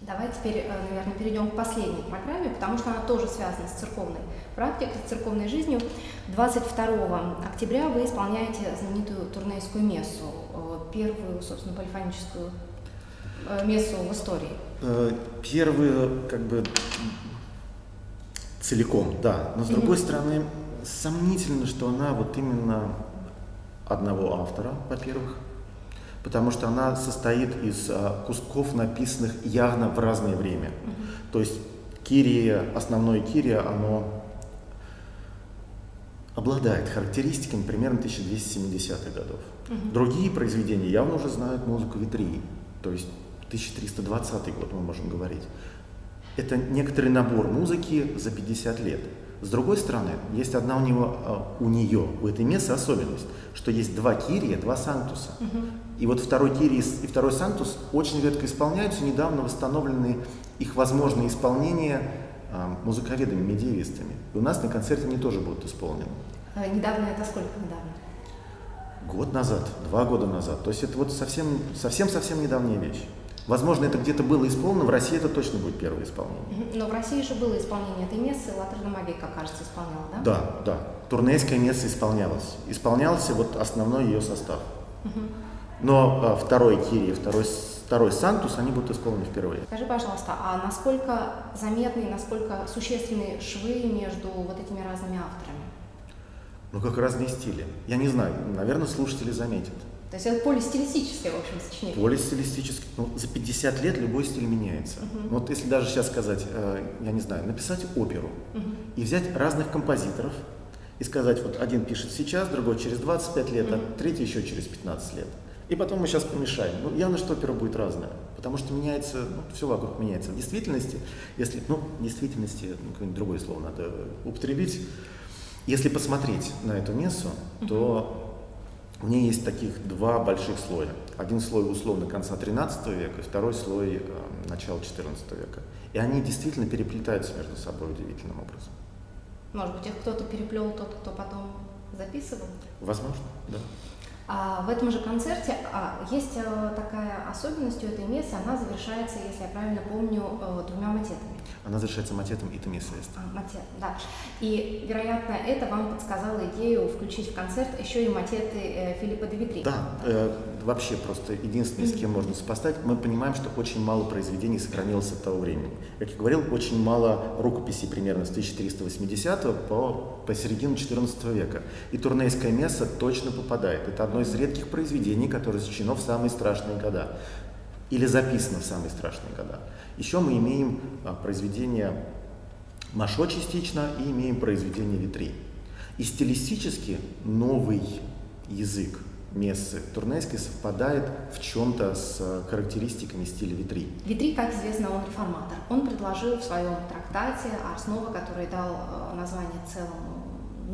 Давай теперь, э, наверное, перейдем к последней программе, потому что она тоже связана с церковной практикой, с церковной жизнью. 22 октября вы исполняете знаменитую турнейскую мессу, э, первую, собственно, полифоническую э, мессу в истории. Первую, как бы, целиком, да. Но с другой mm-hmm. стороны, сомнительно, что она вот именно одного автора, во-первых, потому что она состоит из а, кусков, написанных явно в разное время. Mm-hmm. То есть Кирия, основное Кирия, оно обладает характеристиками примерно 1270-х годов. Mm-hmm. Другие произведения явно уже знают музыку Витрии, то есть 1320 год мы можем говорить. Это некоторый набор музыки за 50 лет. С другой стороны, есть одна у него, а, у нее, у этой мессы особенность, что есть два кирия, два сантуса. Угу. И вот второй кирий и второй сантус очень редко исполняются, недавно восстановлены их возможные исполнения э, музыковедами, медиевистами. И у нас на концерте они тоже будут исполнены. А недавно это сколько недавно? Год назад, два года назад. То есть это вот совсем, совсем-совсем недавняя вещь. Возможно, это где-то было исполнено, в России это точно будет первое исполнение. Но в России же было исполнение этой мессы, Латерна Магика, кажется, исполняла, да? Да, да. Турнейская месса исполнялась. Исполнялся вот основной ее состав. Угу. Но а, второй Кири, второй, второй Сантус, они будут исполнены впервые. Скажи, пожалуйста, а насколько заметны, насколько существенны швы между вот этими разными авторами? Ну, как разные стили. Я не знаю, наверное, слушатели заметят. То есть это полистилистическое, в общем, сочинение. Полистилистическое. Ну, за 50 лет любой стиль меняется. Uh-huh. Вот если даже сейчас сказать, э, я не знаю, написать оперу uh-huh. и взять разных композиторов и сказать, вот один пишет сейчас, другой через 25 лет, uh-huh. а третий еще через 15 лет. И потом мы сейчас помешаем. Ну, явно, что опера будет разная, потому что меняется, ну, все вокруг меняется. В действительности, если, ну, в действительности, ну, какое-нибудь другое слово надо употребить, если посмотреть на эту мессу, uh-huh. то в ней есть таких два больших слоя. Один слой условно конца 13 века, и второй слой э, начала 14 века. И они действительно переплетаются между собой удивительным образом. Может быть, их кто-то переплел, тот, кто потом записывал? Возможно, да. А в этом же концерте а, есть а, такая особенность у этой мессы, она завершается, если я правильно помню, а, двумя матетами. Она завершается матетом и месса А, матет, да. И, вероятно, это вам подсказало идею включить в концерт еще и матеты э, Филиппа Девитри. Да, э, вообще просто единственное, с кем можно сопоставить, мы понимаем, что очень мало произведений сохранилось от того времени. Как я говорил, очень мало рукописей примерно с 1380 по, по середину 14 века. И турнейская месса точно попадает. Это одно из редких произведений, которое сочинено в самые страшные года. Или записано в самые страшные года. Еще мы имеем а, произведение Машо частично и имеем произведение Витри. И стилистически новый язык мессы Турнейской совпадает в чем-то с э, характеристиками стиля Витри. Витри, как известно, он реформатор. Он предложил в своем трактате Арснова, который дал э, название целому,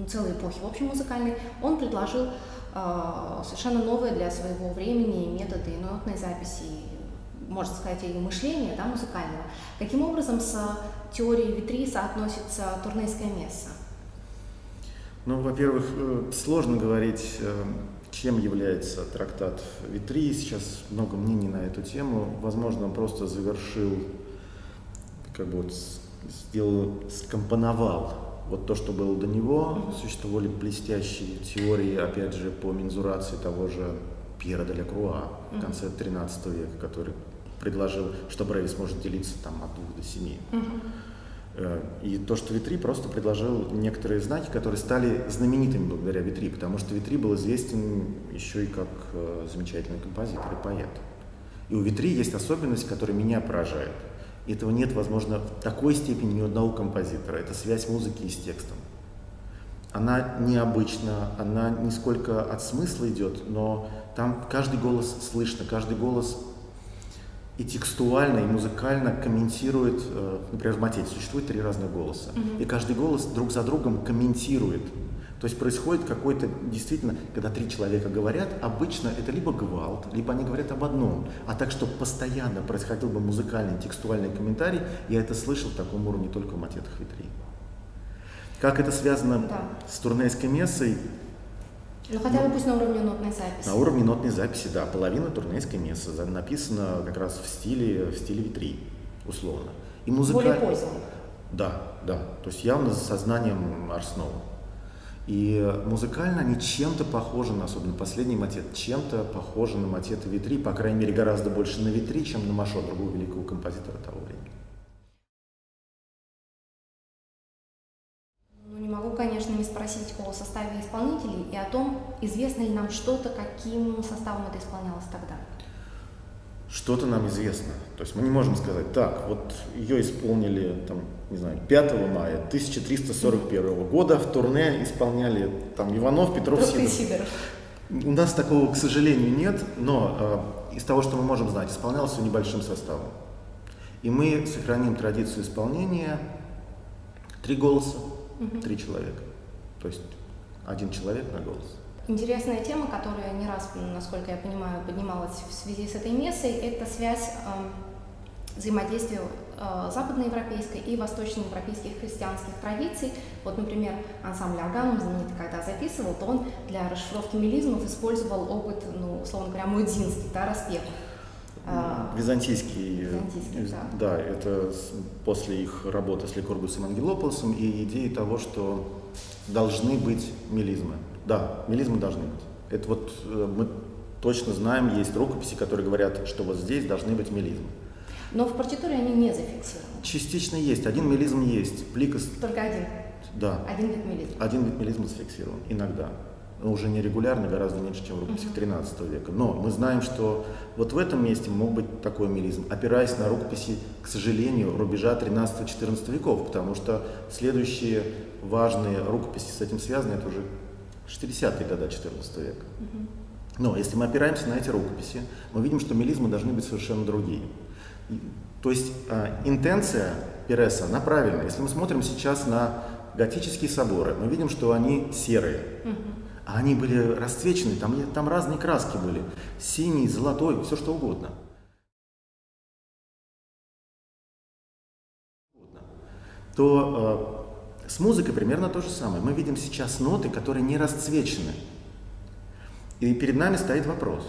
целой эпохи в общем музыкальной, он предложил э, совершенно новые для своего времени методы нотной записи, можно сказать, и мышления да, музыкального. Каким образом с теорией Витри соотносится турнейская месса? Ну, во-первых, сложно говорить чем является трактат Витри. Сейчас много мнений на эту тему. Возможно, он просто завершил, как бы вот сделал, скомпоновал вот то, что было до него. Существовали блестящие теории, опять же, по мензурации того же Пьера де ля Круа в конце 13 века, который предложил, что Брейвис может делиться там от двух до семи. Э, и то, что Витри просто предложил некоторые знаки, которые стали знаменитыми благодаря Витри, потому что Витри был известен еще и как э, замечательный композитор и поэт. И у Витри есть особенность, которая меня поражает. И этого нет, возможно, в такой степени ни у одного композитора. Это связь музыки с текстом. Она необычна, она не сколько от смысла идет, но там каждый голос слышно, каждый голос и текстуально, и музыкально комментирует, э, например, в матете существует три разных голоса, mm-hmm. и каждый голос друг за другом комментирует. То есть происходит какой-то, действительно, когда три человека говорят, обычно это либо гвалт, либо они говорят об одном. А так, чтобы постоянно происходил бы музыкальный, текстуальный комментарий, я это слышал в таком уровне только в матетах Витри. Как это связано да. с турнейской мессой, ну хотя бы пусть на уровне нотной записи. На уровне нотной записи, да. Половина турнейской мессы написана как раз в стиле, в стиле витри. условно. И музыка... Более поздний. Да, да. То есть явно с сознанием Арснова. И музыкально они чем-то похожи, на, особенно последний мотет, чем-то похожи на мотеты Витри, по крайней мере, гораздо больше на Витри, чем на Машо, другого великого композитора того времени. Не спросить о составе исполнителей и о том, известно ли нам что-то, каким составом это исполнялось тогда что-то нам известно. То есть мы не можем сказать, так, вот ее исполнили, там, не знаю, 5 мая 1341 года, в турне исполняли там Иванов, Петров, Сидоров. Сидоров. У нас такого, к сожалению, нет, но э, из того, что мы можем знать, исполнялся небольшим составом. И мы сохраним традицию исполнения три голоса, угу. три человека. То есть один человек на голос. Интересная тема, которая не раз, насколько я понимаю, поднималась в связи с этой мессой, это связь э, взаимодействия э, западноевропейской и восточноевропейских христианских традиций. Вот, например, ансамбль органум знаменитый, когда записывал, то он для расшифровки мелизмов использовал опыт, ну, условно говоря, мудзинский, да, распевов. А, византийский, Византийский да. да, это после их работы с Ликоргусом Ангелополосом и идеи того, что должны быть мелизмы. Да, мелизмы должны быть. Это вот э, мы точно знаем, есть рукописи, которые говорят, что вот здесь должны быть мелизмы. Но в партитуре они не зафиксированы. Частично есть. Один мелизм есть. Пликос... Только один? Да. Один вид мелизма? Один вид мелизма зафиксирован. Иногда. Но уже не регулярно, гораздо меньше, чем в рукописях 13 века. Но мы знаем, что вот в этом месте мог быть такой мелизм, опираясь на рукописи, к сожалению, рубежа 13-14 веков, потому что следующие важные рукописи с этим связаны, это уже 60-е годы XIV века. Но если мы опираемся на эти рукописи, мы видим, что мелизмы должны быть совершенно другие. То есть э, интенция Переса, она правильная. Если мы смотрим сейчас на готические соборы, мы видим, что они серые. А они были расцвечены, там, там разные краски были. Синий, золотой, все что угодно. То э, с музыкой примерно то же самое. Мы видим сейчас ноты, которые не расцвечены. И перед нами стоит вопрос.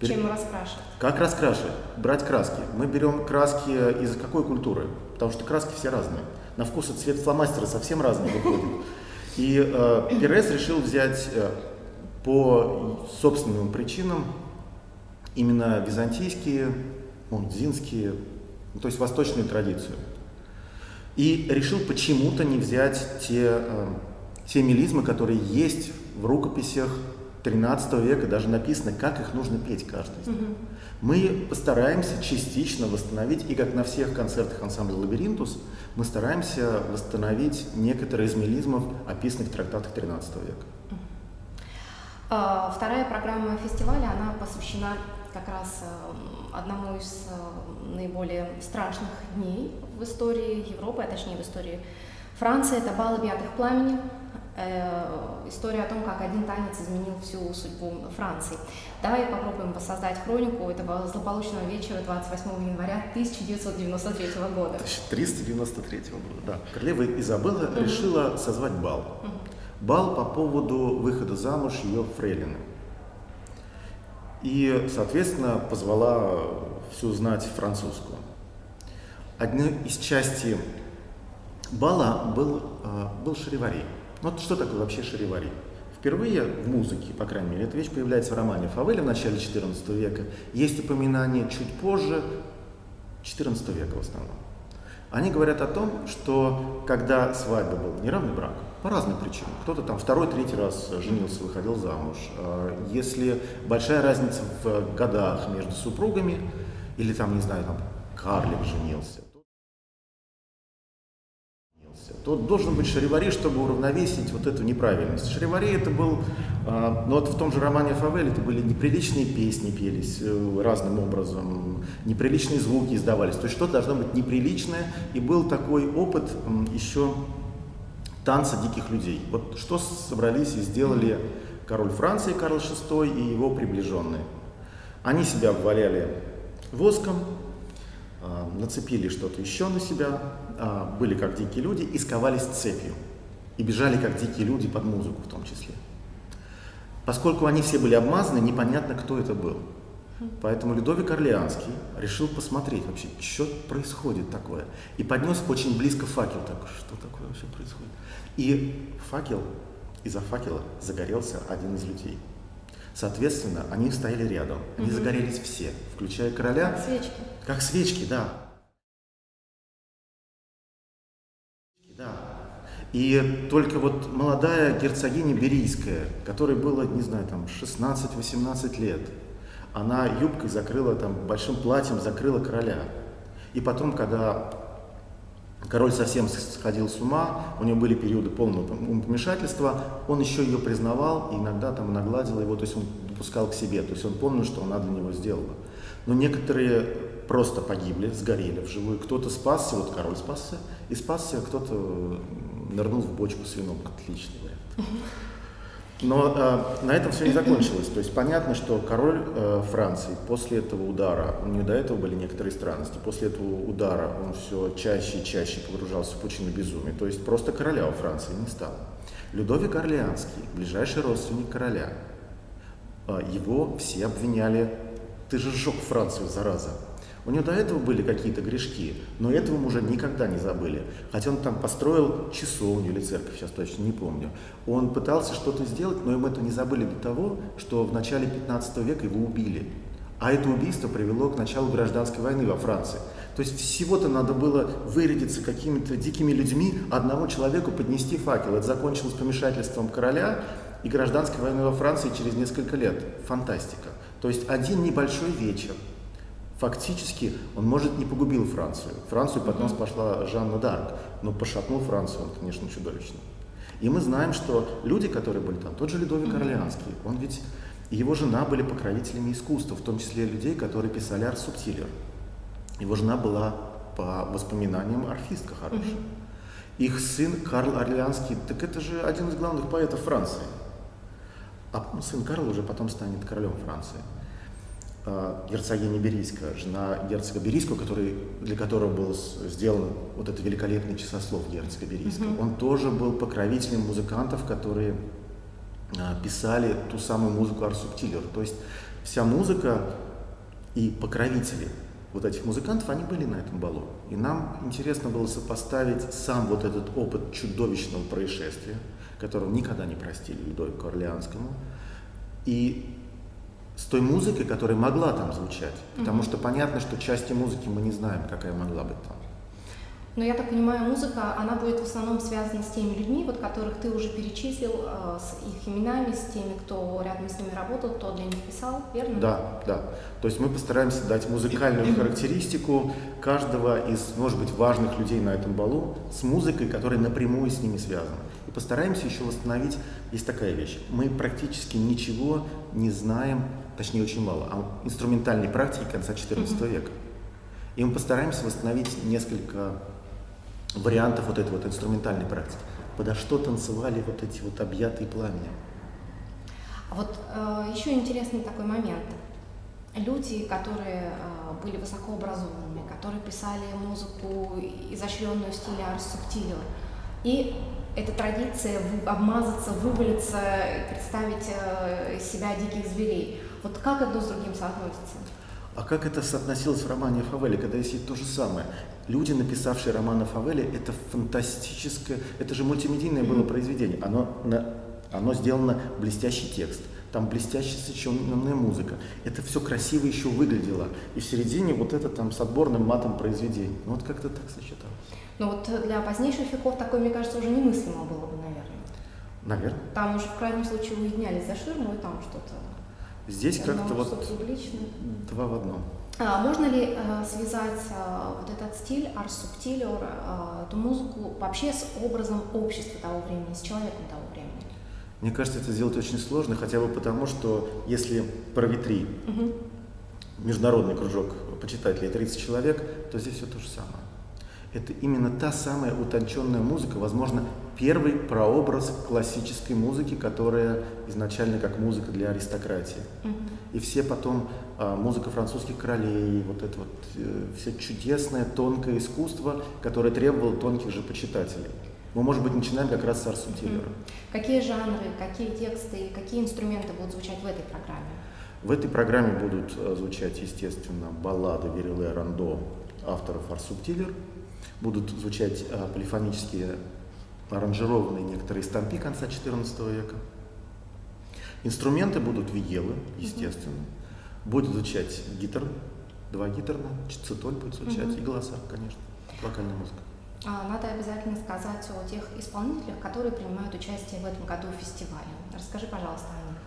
Перед... Чем раскрашивать? Как раскрашивать? Брать краски. Мы берем краски из какой культуры? Потому что краски все разные. На вкус и цвет фломастера совсем разные выходят. И э, Перес решил взять э, по собственным причинам именно византийские, мунзинские, ну, то есть восточную традицию. И решил почему-то не взять те, э, те мелизмы, которые есть в рукописях 13 века, даже написано, как их нужно петь каждый. Угу. Мы постараемся частично восстановить, и как на всех концертах ансамбля «Лабиринтус», мы стараемся восстановить некоторые из мелизмов, описанных в трактатах 13 века. А, вторая программа фестиваля, она посвящена как раз э, одному из э, наиболее страшных дней в истории Европы, а точнее в истории Франции. Это бал объятых пламени. Э, история о том, как один танец изменил всю судьбу Франции. Давай попробуем воссоздать хронику этого злополучного вечера 28 января 1993 года. 1393 года, да. Королева Изабелла mm-hmm. решила созвать бал. Mm-hmm. Бал по поводу выхода замуж ее фрейлины. И, соответственно, позвала всю знать французскую. Одной из частей бала был, э, был шаривари. Вот что такое вообще шаривари? Впервые в музыке, по крайней мере, эта вещь появляется в романе Фавеля в начале XIV века. Есть упоминание чуть позже, XIV века в основном. Они говорят о том, что когда свадьба был неравный брак, по разным причинам. Кто-то там второй, третий раз женился, выходил замуж. А если большая разница в годах между супругами, или там, не знаю, там карлик женился, то должен быть шаривари, чтобы уравновесить вот эту неправильность. Шаривари это был, а, ну вот в том же романе Фавель это были неприличные песни пелись э, разным образом, неприличные звуки издавались, то есть что-то должно быть неприличное, и был такой опыт еще танца диких людей. Вот что собрались и сделали король Франции Карл VI и его приближенные. Они себя обваляли воском, а, нацепили что-то еще на себя, были как дикие люди и сковались цепью. И бежали как дикие люди под музыку в том числе. Поскольку они все были обмазаны, непонятно, кто это был. Поэтому Людовик Орлеанский решил посмотреть вообще, что происходит такое. И поднес очень близко факел. Так, что такое вообще происходит? И факел, из-за факела загорелся один из людей. Соответственно, они стояли рядом. Они угу. загорелись все, включая короля. Как свечки. Как свечки, да. Да. И только вот молодая герцогиня Берийская, которой было, не знаю, там 16-18 лет, она юбкой закрыла, там, большим платьем закрыла короля. И потом, когда король совсем сходил с ума, у него были периоды полного помешательства, он еще ее признавал, и иногда там нагладил его, то есть он допускал к себе, то есть он помнил, что она для него сделала. Но некоторые просто погибли, сгорели вживую, кто-то спасся, вот король спасся, и спасся, кто-то нырнул в бочку с вином, отличный вариант. Но э, на этом все не закончилось. То есть понятно, что король э, Франции после этого удара, у него до этого были некоторые странности, после этого удара он все чаще и чаще погружался в пучину безумия. То есть просто короля у Франции не стало. Людовик Орлеанский, ближайший родственник короля, э, его все обвиняли, ты же сжег Францию, зараза. У него до этого были какие-то грешки, но этого мы уже никогда не забыли. Хотя он там построил часовню или церковь, сейчас точно не помню. Он пытался что-то сделать, но им это не забыли до того, что в начале 15 века его убили. А это убийство привело к началу гражданской войны во Франции. То есть всего-то надо было вырядиться какими-то дикими людьми, одному человеку поднести факел. Это закончилось помешательством короля и гражданской войной во Франции через несколько лет. Фантастика. То есть один небольшой вечер, Фактически он, может, не погубил Францию. Францию под нас пошла Жанна Д'Арк, но пошатнул Францию он, конечно, чудовищно. И мы знаем, что люди, которые были там, тот же Людовик Орлеанский, он ведь, его жена были покровителями искусства, в том числе людей, которые писали арт-субтилер. Его жена была, по воспоминаниям, арфистка хорошая. Их сын Карл Орлеанский, так это же один из главных поэтов Франции. А сын Карл уже потом станет королем Франции. А, герцогиня Берийская, жена герцога Берийского, который, для которого был сделан вот этот великолепный часослов герцога Берийского. Mm-hmm. Он тоже был покровителем музыкантов, которые а, писали ту самую музыку Арсубтилер. То есть вся музыка и покровители вот этих музыкантов, они были на этом балу. И нам интересно было сопоставить сам вот этот опыт чудовищного происшествия, которого никогда не простили Людовику Орлеанскому, и с той музыкой, которая могла там звучать. Потому что понятно, что части музыки мы не знаем, какая могла быть там. Но я так понимаю, музыка, она будет в основном связана с теми людьми, вот которых ты уже перечислил, э, с их именами, с теми, кто рядом с ними работал, кто для них писал, верно? Да, да. То есть мы постараемся дать музыкальную характеристику каждого из, может быть, важных людей на этом балу с музыкой, которая напрямую с ними связана. И постараемся еще восстановить, есть такая вещь, мы практически ничего не знаем точнее очень мало, а инструментальной практики конца XIV века. И мы постараемся восстановить несколько вариантов вот этой вот инструментальной практики. Подо что танцевали вот эти вот объятые пламенем. А вот э, еще интересный такой момент. Люди, которые э, были высокообразованными, которые писали музыку изощренную в стиле арс-субтилио, и эта традиция обмазаться, вывалиться, представить э, себя диких зверей. Вот как одно с другим соотносится? А как это соотносилось в романе Фавели, когда есть то же самое? Люди, написавшие роман Фавели, это фантастическое, это же мультимедийное было произведение. Оно, оно сделано блестящий текст, там блестящая сочиненная музыка. Это все красиво еще выглядело. И в середине вот это там с отборным матом произведение. Ну вот как-то так сочеталось. Но вот для позднейших веков такое, мне кажется, уже немыслимо было бы, наверное. Наверное. Там уже в крайнем случае уединялись за ширму, и там что-то Здесь как-то вот два в одном. А, можно ли а, связать а, вот этот стиль, арс-субтилер, а, эту музыку вообще с образом общества того времени, с человеком того времени? Мне кажется, это сделать очень сложно, хотя бы потому, что если про витри угу. международный кружок почитателей 30 человек, то здесь все то же самое. Это именно та самая утонченная музыка, возможно, первый прообраз классической музыки, которая изначально как музыка для аристократии. Mm-hmm. И все потом а, музыка французских королей, вот это вот э, все чудесное, тонкое искусство, которое требовало тонких же почитателей. Мы, может быть, начинаем как раз с Арсу Mm-hmm. Какие жанры, какие тексты, какие инструменты будут звучать в этой программе? В этой программе будут э, звучать, естественно, баллады Вериле Рандо авторов Арсубтилер, будут звучать э, полифонические аранжированные некоторые стампи конца XIV века. Инструменты будут виелы, естественно. Mm-hmm. Будет звучать гитар, два гитарна, цитоль будет звучать, mm-hmm. и голоса, конечно, вокальная музыка. А, надо обязательно сказать о тех исполнителях, которые принимают участие в этом году в фестивале. Расскажи, пожалуйста, о них.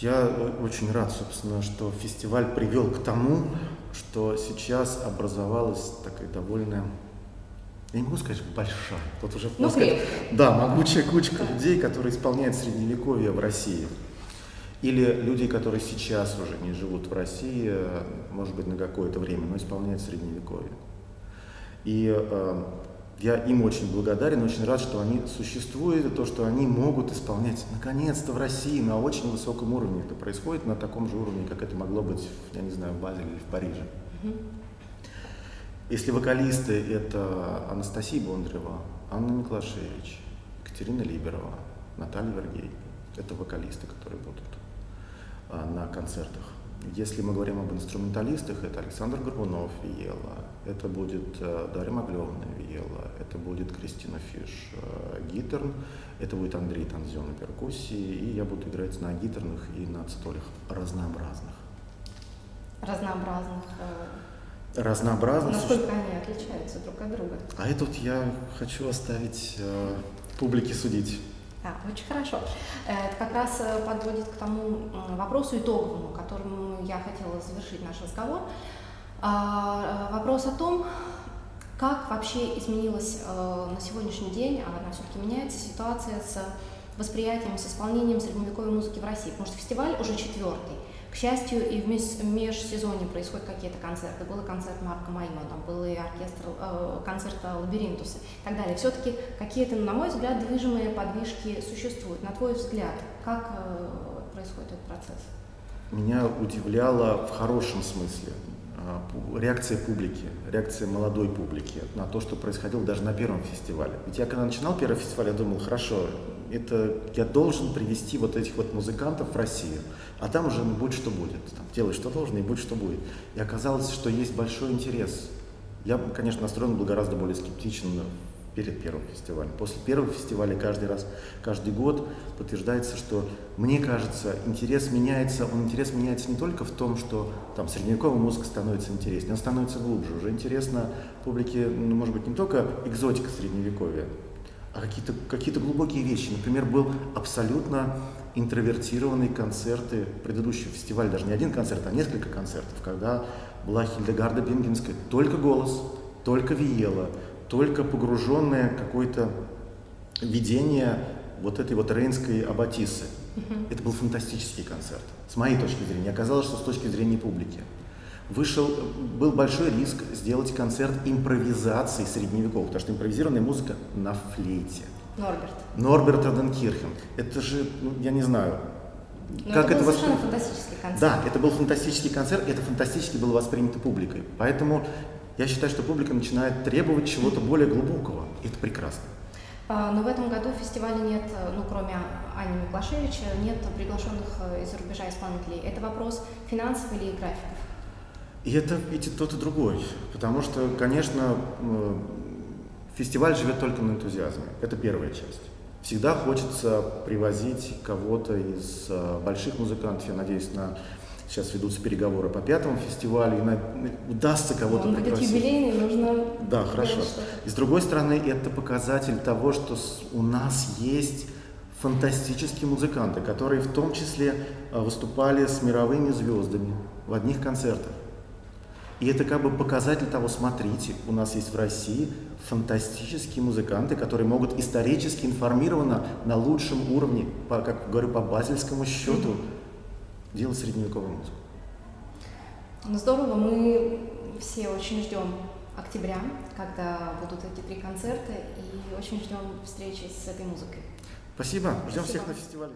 Я очень рад, собственно, что фестиваль привел к тому, что сейчас образовалась такая довольно, я не могу сказать, большая, тут уже ну, сказать, да, могучая кучка людей, которые исполняют средневековье в России. Или людей, которые сейчас уже не живут в России, может быть, на какое-то время, но исполняют средневековье. И э, я им очень благодарен, очень рад, что они существуют, и то, что они могут исполнять, наконец-то, в России на очень высоком уровне. Это происходит на таком же уровне, как это могло быть, я не знаю, в Базеле или в Париже. Если вокалисты – это Анастасия Бондарева, Анна Миклашевич, Екатерина Либерова, Наталья Вергей – это вокалисты, которые будут а, на концертах. Если мы говорим об инструменталистах, это Александр Горбунов, Виела, это будет э, Дарья Маглевна, Виела, это будет Кристина Фиш, э, гитерн, это будет Андрей Танзион на перкуссии, и я буду играть на гитерных и на цитолях разнообразных. Разнообразных? Э, разнообразных. Насколько они отличаются друг от друга? А это вот я хочу оставить э, публике судить. Да, очень хорошо. Это как раз подводит к тому вопросу итоговому, которому я хотела завершить наш разговор. А, э, вопрос о том, как вообще изменилась э, на сегодняшний день, а она все-таки меняется, ситуация с восприятием, с исполнением средневековой музыки в России, потому что фестиваль уже четвертый. К счастью, и в межсезонье происходят какие-то концерты. Был концерт Марка Майо, там был и оркестр, э, концерт Лабиринтуса и так далее. Все-таки какие-то, на мой взгляд, движимые подвижки существуют. На твой взгляд, как э, происходит этот процесс? Меня удивляло в хорошем смысле а, реакция публики, реакция молодой публики на то, что происходило даже на первом фестивале. Ведь я когда начинал первый фестиваль, я думал, хорошо, это я должен привести вот этих вот музыкантов в Россию, а там уже будь что будет, там, делай что должен и будь что будет. И оказалось, что есть большой интерес. Я, конечно, настроен был гораздо более скептично перед первым фестивалем. После первого фестиваля каждый раз, каждый год подтверждается, что, мне кажется, интерес меняется, он интерес меняется не только в том, что там средневековая музыка становится интереснее, он становится глубже. Уже интересно публике, ну, может быть, не только экзотика средневековья, какие-то какие глубокие вещи. Например, был абсолютно интровертированный концерты предыдущего фестиваля, даже не один концерт, а несколько концертов, когда была Хильдегарда Бенгенская, только голос, только виела, только погруженное какое-то видение вот этой вот рейнской аббатисы. Uh-huh. Это был фантастический концерт, с моей точки зрения. Оказалось, что с точки зрения публики. Вышел, был большой риск сделать концерт импровизации средневековых, потому что импровизированная музыка на флейте. Норберт. Норберт Роденкирхен. Это же, ну, я не знаю, но как это был это совершенно воспри... фантастический концерт. Да, это был фантастический концерт, и это фантастически было воспринято публикой. Поэтому я считаю, что публика начинает требовать чего-то более глубокого. И это прекрасно. А, но в этом году в фестивале нет, ну кроме Ани Миклашевича, нет приглашенных из-за рубежа исполнителей. Это вопрос финансов или графиков? И это и тот, и другой. Потому что, конечно, фестиваль живет только на энтузиазме. Это первая часть. Всегда хочется привозить кого-то из э, больших музыкантов, я надеюсь, на Сейчас ведутся переговоры по пятому фестивалю, и на, удастся кого-то Он будет юбилейный, нужно... Да, хорошо. И с другой стороны, это показатель того, что у нас есть фантастические музыканты, которые в том числе а, выступали с мировыми звездами в одних концертах. И это как бы показатель того, смотрите, у нас есть в России фантастические музыканты, которые могут исторически информированно на лучшем уровне, по, как говорю, по базельскому счету, делать средневековую музыку. Ну здорово, мы все очень ждем октября, когда будут эти три концерта, и очень ждем встречи с этой музыкой. Спасибо, ждем Спасибо. всех на фестивале.